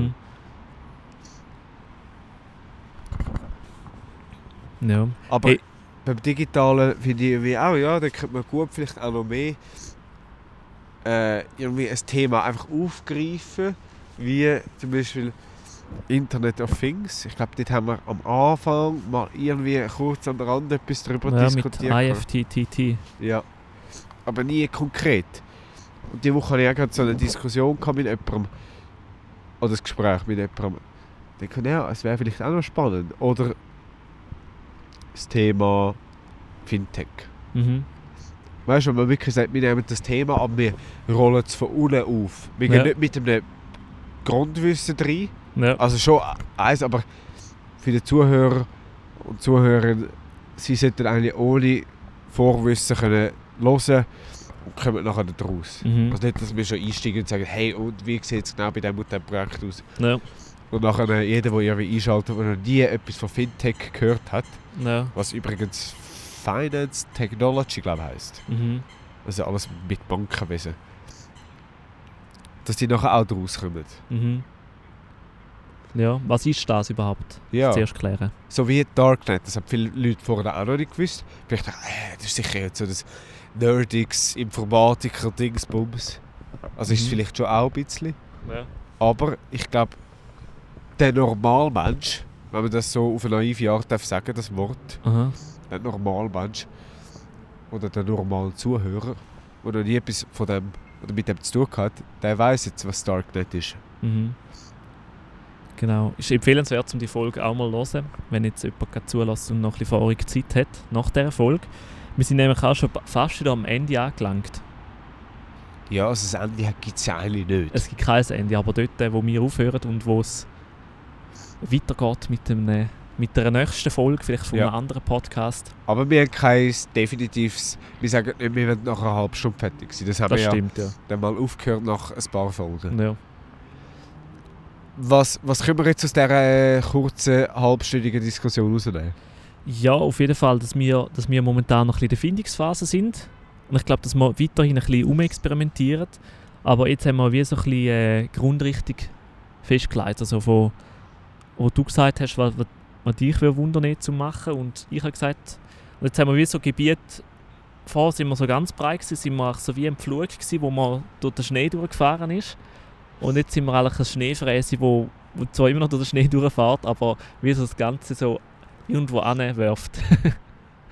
Ja. Aber Hey. beim Digitalen finde ich irgendwie auch, ja, da könnte man gut vielleicht auch noch mehr äh, irgendwie ein Thema einfach aufgreifen, wie zum Beispiel Internet of Things. Ich glaube, dort haben wir am Anfang mal irgendwie kurz am Rand etwas darüber ja, mit diskutiert. gehabt. IFTTT. Ja, aber nie konkret. Und die Woche hatte ich auch gerade so eine Diskussion mit jemandem, oder ein Gespräch mit jemandem. Ich denke, ja, es wäre vielleicht auch noch spannend. Oder das Thema Fintech. Mhm. Weißt du, wenn man wirklich sagt, wir nehmen das Thema, aber wir rollen es von unten auf. Wir gehen Ja. nicht mit einem Grundwissen rein, Ja. Also schon eins, aber für die Zuhörer und Zuhörerinnen, sie sollten eigentlich ohne Vorwissen können hören und kommen nachher daraus. Mhm. Also nicht, dass wir schon einsteigen und sagen, hey, und wie sieht es genau bei diesem Projekt aus? Ja. Und nachher äh, jeder, der irgendwie einschaltet, der noch nie etwas von Fintech gehört hat, Ja. was übrigens Finance Technology, glaube ich, heisst. Mhm. Also alles mit Bankenwesen. Dass die nachher auch draus kommen. Mhm. Ja, was ist das überhaupt? Ja. Zuerst klären. So wie Darknet, das haben viele Leute vorher auch noch nicht gewusst. Vielleicht dachten, äh, das ist sicher jetzt so das Nerdix, Informatiker, Dingsbums. Also ist es Mhm. vielleicht schon auch ein bisschen. Ja. Aber ich glaube, der Normalmensch, wenn man das so auf eine naive Art darf sagen, das Wort, Aha. der Normalmensch oder der normale Zuhörer, der noch nie etwas von dem oder mit dem zu tun hat, der weiß jetzt, was Darknet ist. Mhm. Genau. Ist empfehlenswert, um die Folge auch mal zu hören, wenn jetzt jemand gerade zulässt und noch ein bisschen vorige Zeit hat, nach dieser Folge. Wir sind nämlich auch schon fast wieder am Ende angelangt. Ja, also das Ende gibt es ja eigentlich nicht. Es gibt kein Ende, aber dort, wo wir aufhören und wo es weitergeht mit, dem, äh, mit der nächsten Folge, vielleicht von Ja. einem anderen Podcast. Aber wir haben kein definitives, wir sagen nicht, wir werden nach einer halben Stunde fertig sein. Das haben Das wir ja stimmt, ja. dann mal aufgehört nach ein paar Folgen. ja. Was, was können wir jetzt aus dieser äh, kurzen, halbstündigen Diskussion rausnehmen? Ja, auf jeden Fall, dass wir, dass wir momentan noch ein bisschen in der Findungsphase sind. Und ich glaube, dass wir weiterhin ein bisschen umexperimentieren. Aber jetzt haben wir wie so ein bisschen äh, Grundrichtung festgelegt. Also von, wo du gesagt hast, was, was, was dich wundern nicht zu machen. Und ich habe gesagt, und jetzt haben wir wie so Gebiet, vorher sind wir so ganz breit gewesen, sind wir so wie im Flug gewesen, wo man durch den Schnee durchgefahren ist. Und jetzt sind wir eigentlich ein Schneefräse, wo, wo zwar immer noch durch den Schnee durchfährt, aber wie so das Ganze so irgendwo anwirft. [LAUGHS]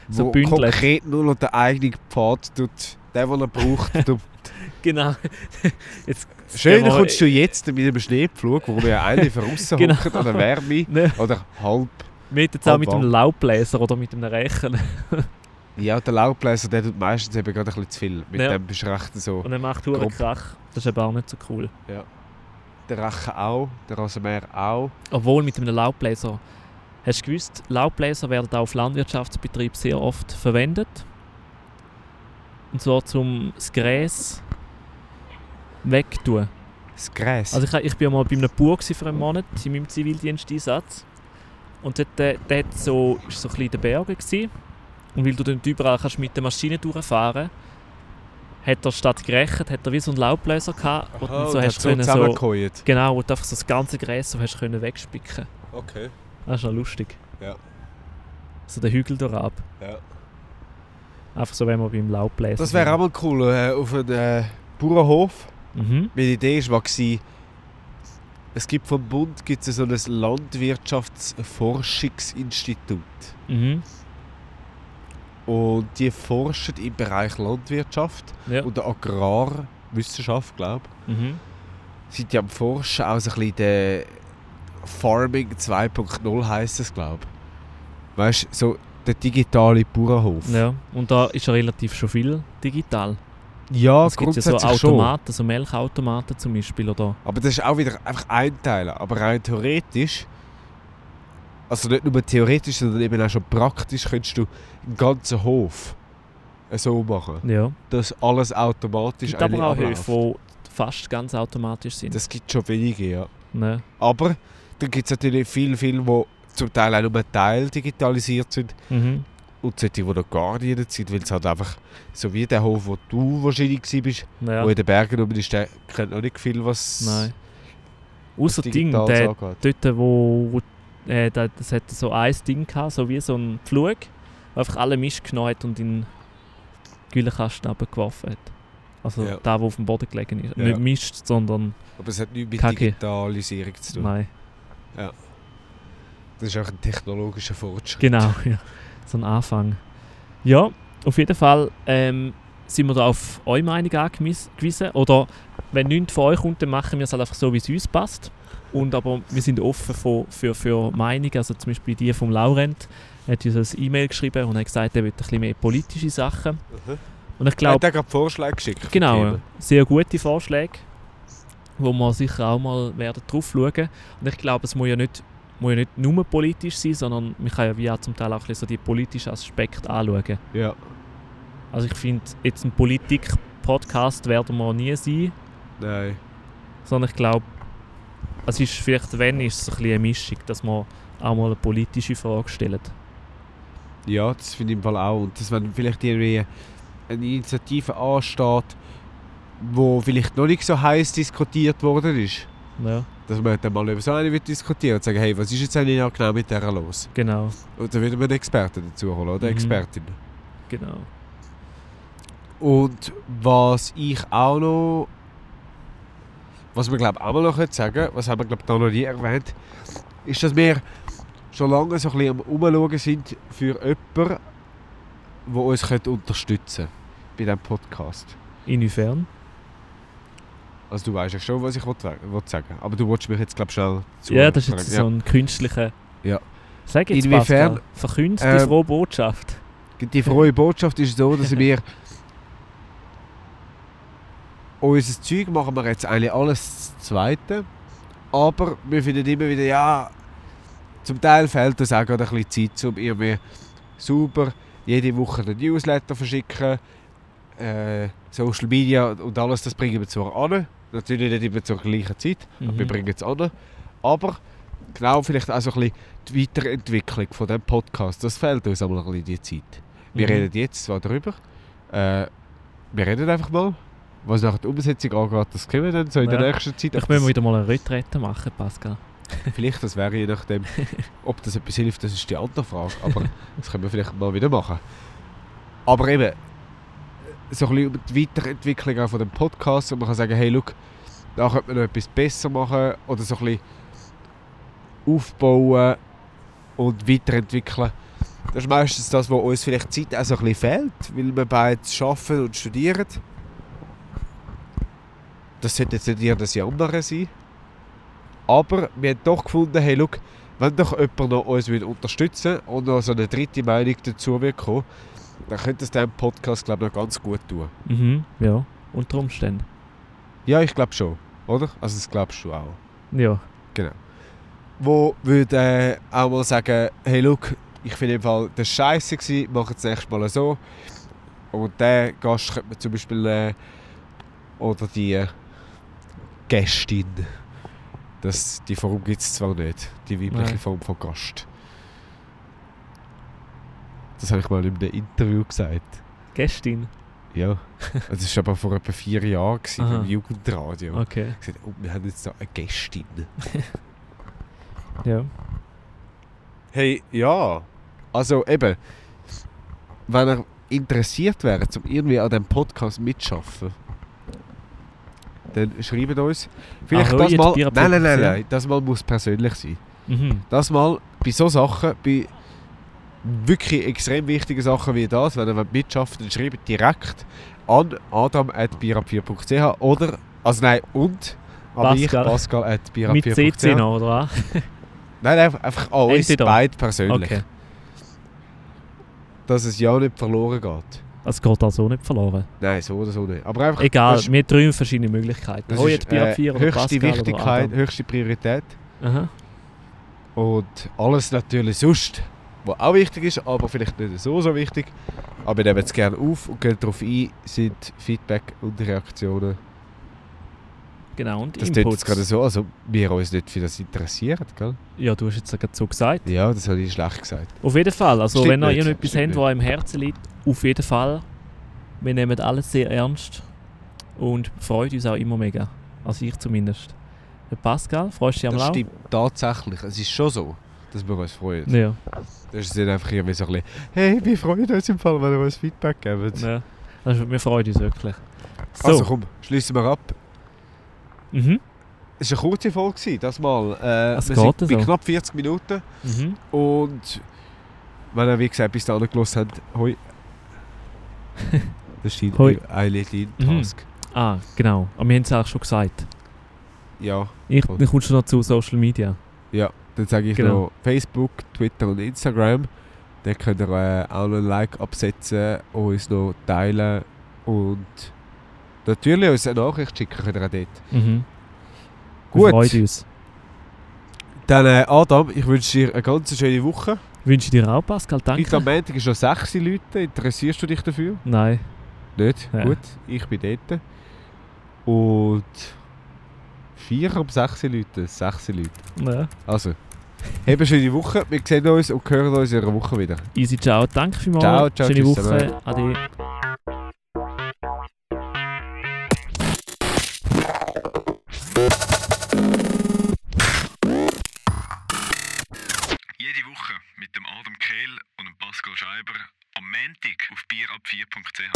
So Wo bündelt. konkret nur noch den eigenen Pfad tut, den, den er braucht. [LAUGHS] genau. [LAUGHS] Jetzt Schön, kommst du jetzt mit einem Schneepflug, wo wir ja eigentlich [LAUGHS] draussen Genau. hocken, an der Wärme [LAUGHS] Ne, oder halb. hätten jetzt auch mit Halb einem Laubbläser oder mit einem Rechen. [LAUGHS] Ja, der Laubbläser, der tut meistens eben gerade ein bisschen zu viel. Mit Ja. dem bist du recht so. Und er macht Grob. Krach. Das ist aber auch nicht so cool. Der Rachen auch, der Rasenmäher auch. Obwohl mit einem Laubbläser. Hast du gewusst, Laubbläser werden auch auf Landwirtschaftsbetrieben sehr oft verwendet. Und zwar zum das Gräs wegtun. Das Gräs. Also ich, ich bin mal bei einem Bauer für einen Monat in meinem Zivildiensteinsatz. Und dort, äh, der hat so, ist so ein bisschen in den Bergen gewesen. Und weil du dort überall kannst mit der Maschine durchfahren hat er statt gerechnet, hat er wie so einen Laubbläser gehabt. wo Aha, du so und hast so können so, zusammengeholt. genau, wo du einfach so das ganze Gräs so hast können wegspicken. Okay. Das ist noch lustig. Ja. So den Hügel durchab. Ja. Einfach so, wenn wir beim Laubbläser Das wäre auch mal cool, äh, auf einem äh, Bauernhof. Mhm. Meine Idee war, es gibt vom Bund gibt's so ein Landwirtschaftsforschungsinstitut. Mhm. Und die forschen im Bereich Landwirtschaft Ja. und Agrarwissenschaft, glaube ich. Mhm. Sind die am Forschen auch so ein bisschen der Farming 2.0 heisst es, glaube ich. Weißt du, so der digitale Bauernhof. ja. Und da ist ja relativ schon viel digital. Ja, es gibt ja so. Automaten, so Melkautomaten zum Beispiel. Oder Aber das ist auch wieder einfach ein Teil. Aber rein theoretisch, also nicht nur theoretisch, sondern eben auch schon praktisch, könntest du einen ganzen Hof so machen, ja. dass alles automatisch gibt aber auch Höfe, die fast ganz automatisch sind. Das gibt schon wenige, ja. ne? Aber dann gibt es natürlich viele, viele, die zum Teil auch nur Teil digitalisiert sind mhm. Und solche, die noch gar nicht sind, weil es halt einfach, so wie der Hof, wo du wahrscheinlich warst, ja. wo in den Bergen oben ist, der kennt noch nicht viel, was Nein. Außer Ding, der, angeht. dort, wo, wo äh, da- das hat so ein Ding gehabt, so wie so ein Pflug, wo einfach alle Mist genommen hat und in den Güllekasten geworfen hat. Also Ja. der, der auf dem Boden gelegen ist. Ja. Nicht Mist, sondern Aber es hat nichts mit Kacke. Digitalisierung zu tun. nein. Das ist auch ein technologischer Fortschritt. Genau, ja. So ein Anfang. Ja, auf jeden Fall ähm, sind wir da auf eure Meinung angewiesen. Oder wenn nichts von euch kommt, dann machen wir es halt einfach so, wie es uns passt. Und aber wir sind offen für, für, für Meinungen. Also zum Beispiel die vom Laurent hat uns ein E-Mail geschrieben und hat gesagt, er will ein bisschen mehr politische Sachen. Mhm. Und ich glaube, hat er gerade Vorschläge geschickt. genau, sehr gute Vorschläge. wo wir sicher auch mal werden drauf schauen. Und ich glaube, es muss ja nicht, muss ja nicht nur politisch sein, sondern man kann ja wie auch zum Teil auch ein bisschen so die politischen Aspekte anschauen. Ja. Also ich finde, jetzt ein Politik-Podcast werden wir nie sein, Nein. sondern ich glaube, es ist vielleicht, wenn, ist es ein bisschen eine Mischung, dass man auch mal eine politische Frage stellt. Ja, das finde ich im Fall auch. Und dass wenn vielleicht irgendwie eine Initiative ansteht, wo vielleicht noch nicht so heiß diskutiert worden ist, Ja, dass man dann mal über so eine wird diskutieren und sagen, hey, was ist jetzt eigentlich auch genau mit der los? genau, Und dann würde man einen Experten dazu holen, oder? Mhm. Expertin. genau. Und was ich auch noch, was wir glaube auch mal noch sagen können, was haben wir glaube da noch nie erwähnt, ist, dass wir schon lange so ein bisschen am Umschauen sind für jemanden, der uns könnte unterstützen bei diesem Podcast. Inwiefern? Also du weißt ja schon, was ich will, will sagen Aber du wolltest mich jetzt glaube schnell zu Ja, das ist jetzt so ein künstlicher... Ja. Sag jetzt, Inwiefern- Pascal, verkündet die Ähm, frohe Botschaft. Die frohe Botschaft ist so, dass wir [LAUGHS] unser Zeug machen wir jetzt eigentlich alles das Zweite. Aber wir finden immer wieder, ja, zum Teil fehlt uns auch gerade ein bisschen Zeit, um irgendwie sauber jede Woche den Newsletter verschicken. Äh, Social Media und alles, das bringen wir zwar an. Natürlich nicht immer zur gleichen Zeit, aber wir Mhm. bringen es an. Aber genau vielleicht auch so ein bisschen die Weiterentwicklung von diesem Podcast, das fehlt uns einmal ein bisschen die Zeit. Wir Mhm. reden jetzt zwar darüber, äh, wir reden einfach mal. Was nach der Umsetzung angeht, das können wir dann so in der Ja. nächsten Zeit. Ich will das- wieder mal eine Retrette machen, Pascal. [LAUGHS] Vielleicht, das wäre je nachdem, ob das etwas hilft, das ist die andere Frage. Aber [LAUGHS] das können wir vielleicht mal wieder machen. Aber eben, so ein bisschen über die Weiterentwicklung auch von dem Podcast, und man kann sagen, hey, look, da könnte man noch etwas besser machen oder so ein bisschen aufbauen und weiterentwickeln. Das ist meistens das, was uns vielleicht Zeit auch so ein bisschen fehlt, weil wir beide arbeiten und studieren. Das sollte jetzt nicht jedes Jammern sein. Aber wir haben doch gefunden, hey, look, wenn doch jemand noch uns unterstützen und noch so eine dritte Meinung dazu kommen, dann könnte es diesem Podcast, glaube ich, noch ganz gut tun. Mhm, ja, unter Umständen. Ja, ich glaube schon, oder? Also das glaubst du auch. Ja, Wo würde äh, auch mal sagen, hey, look, ich finde im Fall, das scheiße, gewesen, mach es nächstes Mal so. Und der Gast könnte man zum Beispiel, äh, oder die äh, Gästin, das, die Form gibt es zwar nicht, die weibliche Nein. Form von Gast. Das habe ich mal in einem Interview gesagt. Gästin. Ja, [LAUGHS] das war aber vor etwa vier Jahren gewesen, beim Jugendradio. Okay, Ich gesagt, oh, wir haben jetzt da eine Gästin. [LAUGHS] ja. Hey, ja. Also eben, wenn ihr interessiert wärt, um irgendwie an diesem Podcast mitzuschaffen, dann schreibt uns. Vielleicht Ah, das mal. Nein, nein, nein, nein. Das mal muss persönlich sein. Mhm. Das mal bei so Sachen, bei wirklich extrem wichtigen Sachen wie das, wenn ihr wollt mitschaffen dann schreibt direkt an adam.bierab4.ch oder, also nein, und an mich, Pascal. Pascal at Mit CC noch, oder was? Nein, einfach, an uns Entweder. beide persönlich. Okay. Dass es ja nicht verloren geht. Es geht also nicht verloren. Nein, so oder so nicht. Aber einfach, Egal, wir haben drei verschiedene Möglichkeiten. das ist, jetzt äh, 4 oder höchste Pascal Wichtigkeit, höchste Priorität. Aha. Und alles natürlich sonst, was auch wichtig ist, aber vielleicht nicht so, so wichtig. Aber wir nehmen es gerne auf und gehen darauf ein, sind Feedback und Reaktionen. Genau, und Das tut jetzt gerade so, also wir uns nicht für das interessieren, gell? Ja, du hast jetzt gerade so gesagt. Ja, das habe ich schlecht gesagt. Auf jeden Fall, also Stimmt wenn ihr irgendetwas stimmt habt, was im Herzen liegt, auf jeden Fall. Wir nehmen alles sehr ernst und freut uns auch immer mega. Also ich zumindest. Der Pascal, freust du dich am Das Lau? stimmt tatsächlich. Es ist schon so, dass wir uns freuen. Ja. Das ist nicht einfach irgendwie so ein bisschen, hey, wir freuen uns im Fall, wenn ihr uns Feedback gebt. ja. Also, wir freuen uns wirklich. So. Also komm, schließen wir ab. mhm. Es war eine kurze Folge, das mal. Äh, Es wir sind bei so. knapp 40 Minuten. Mhm. Und wenn ihr, wie gesagt, bis dahin gehört habt, hoi. [LAUGHS] Das ist dein Eileen Mhm. Ah, genau. Aber wir haben es eigentlich schon gesagt. Ja, Ich, dann kommst du noch zu Social Media. ja. Dann sage ich Genau. noch Facebook, Twitter und Instagram. Dann könnt ihr äh, auch noch ein Like absetzen, uns noch teilen und natürlich uns eine Nachricht schicken könnt ihr auch dort. Mhm. Gut. freuen uns. Dann äh, Adam, ich wünsche dir eine ganz schöne Woche. Wünsche dir auch, Pascal. Danke. Ich glaube, am Montag noch sechs Leute. Interessierst du dich dafür? Nein. Nicht? Ja. Gut, ich bin dort. Und vier um sechs Leute, sechs Leute. Ja. Also, eine schöne Woche. Wir sehen uns und hören uns in einer Woche wieder. Easy, ciao. Danke vielmals. Ciao, ciao, Schöne tschüss Woche. Ade. Jede Woche mit dem Adam Kehl und dem Pascal Scheiber am Montag auf bierab4.ch.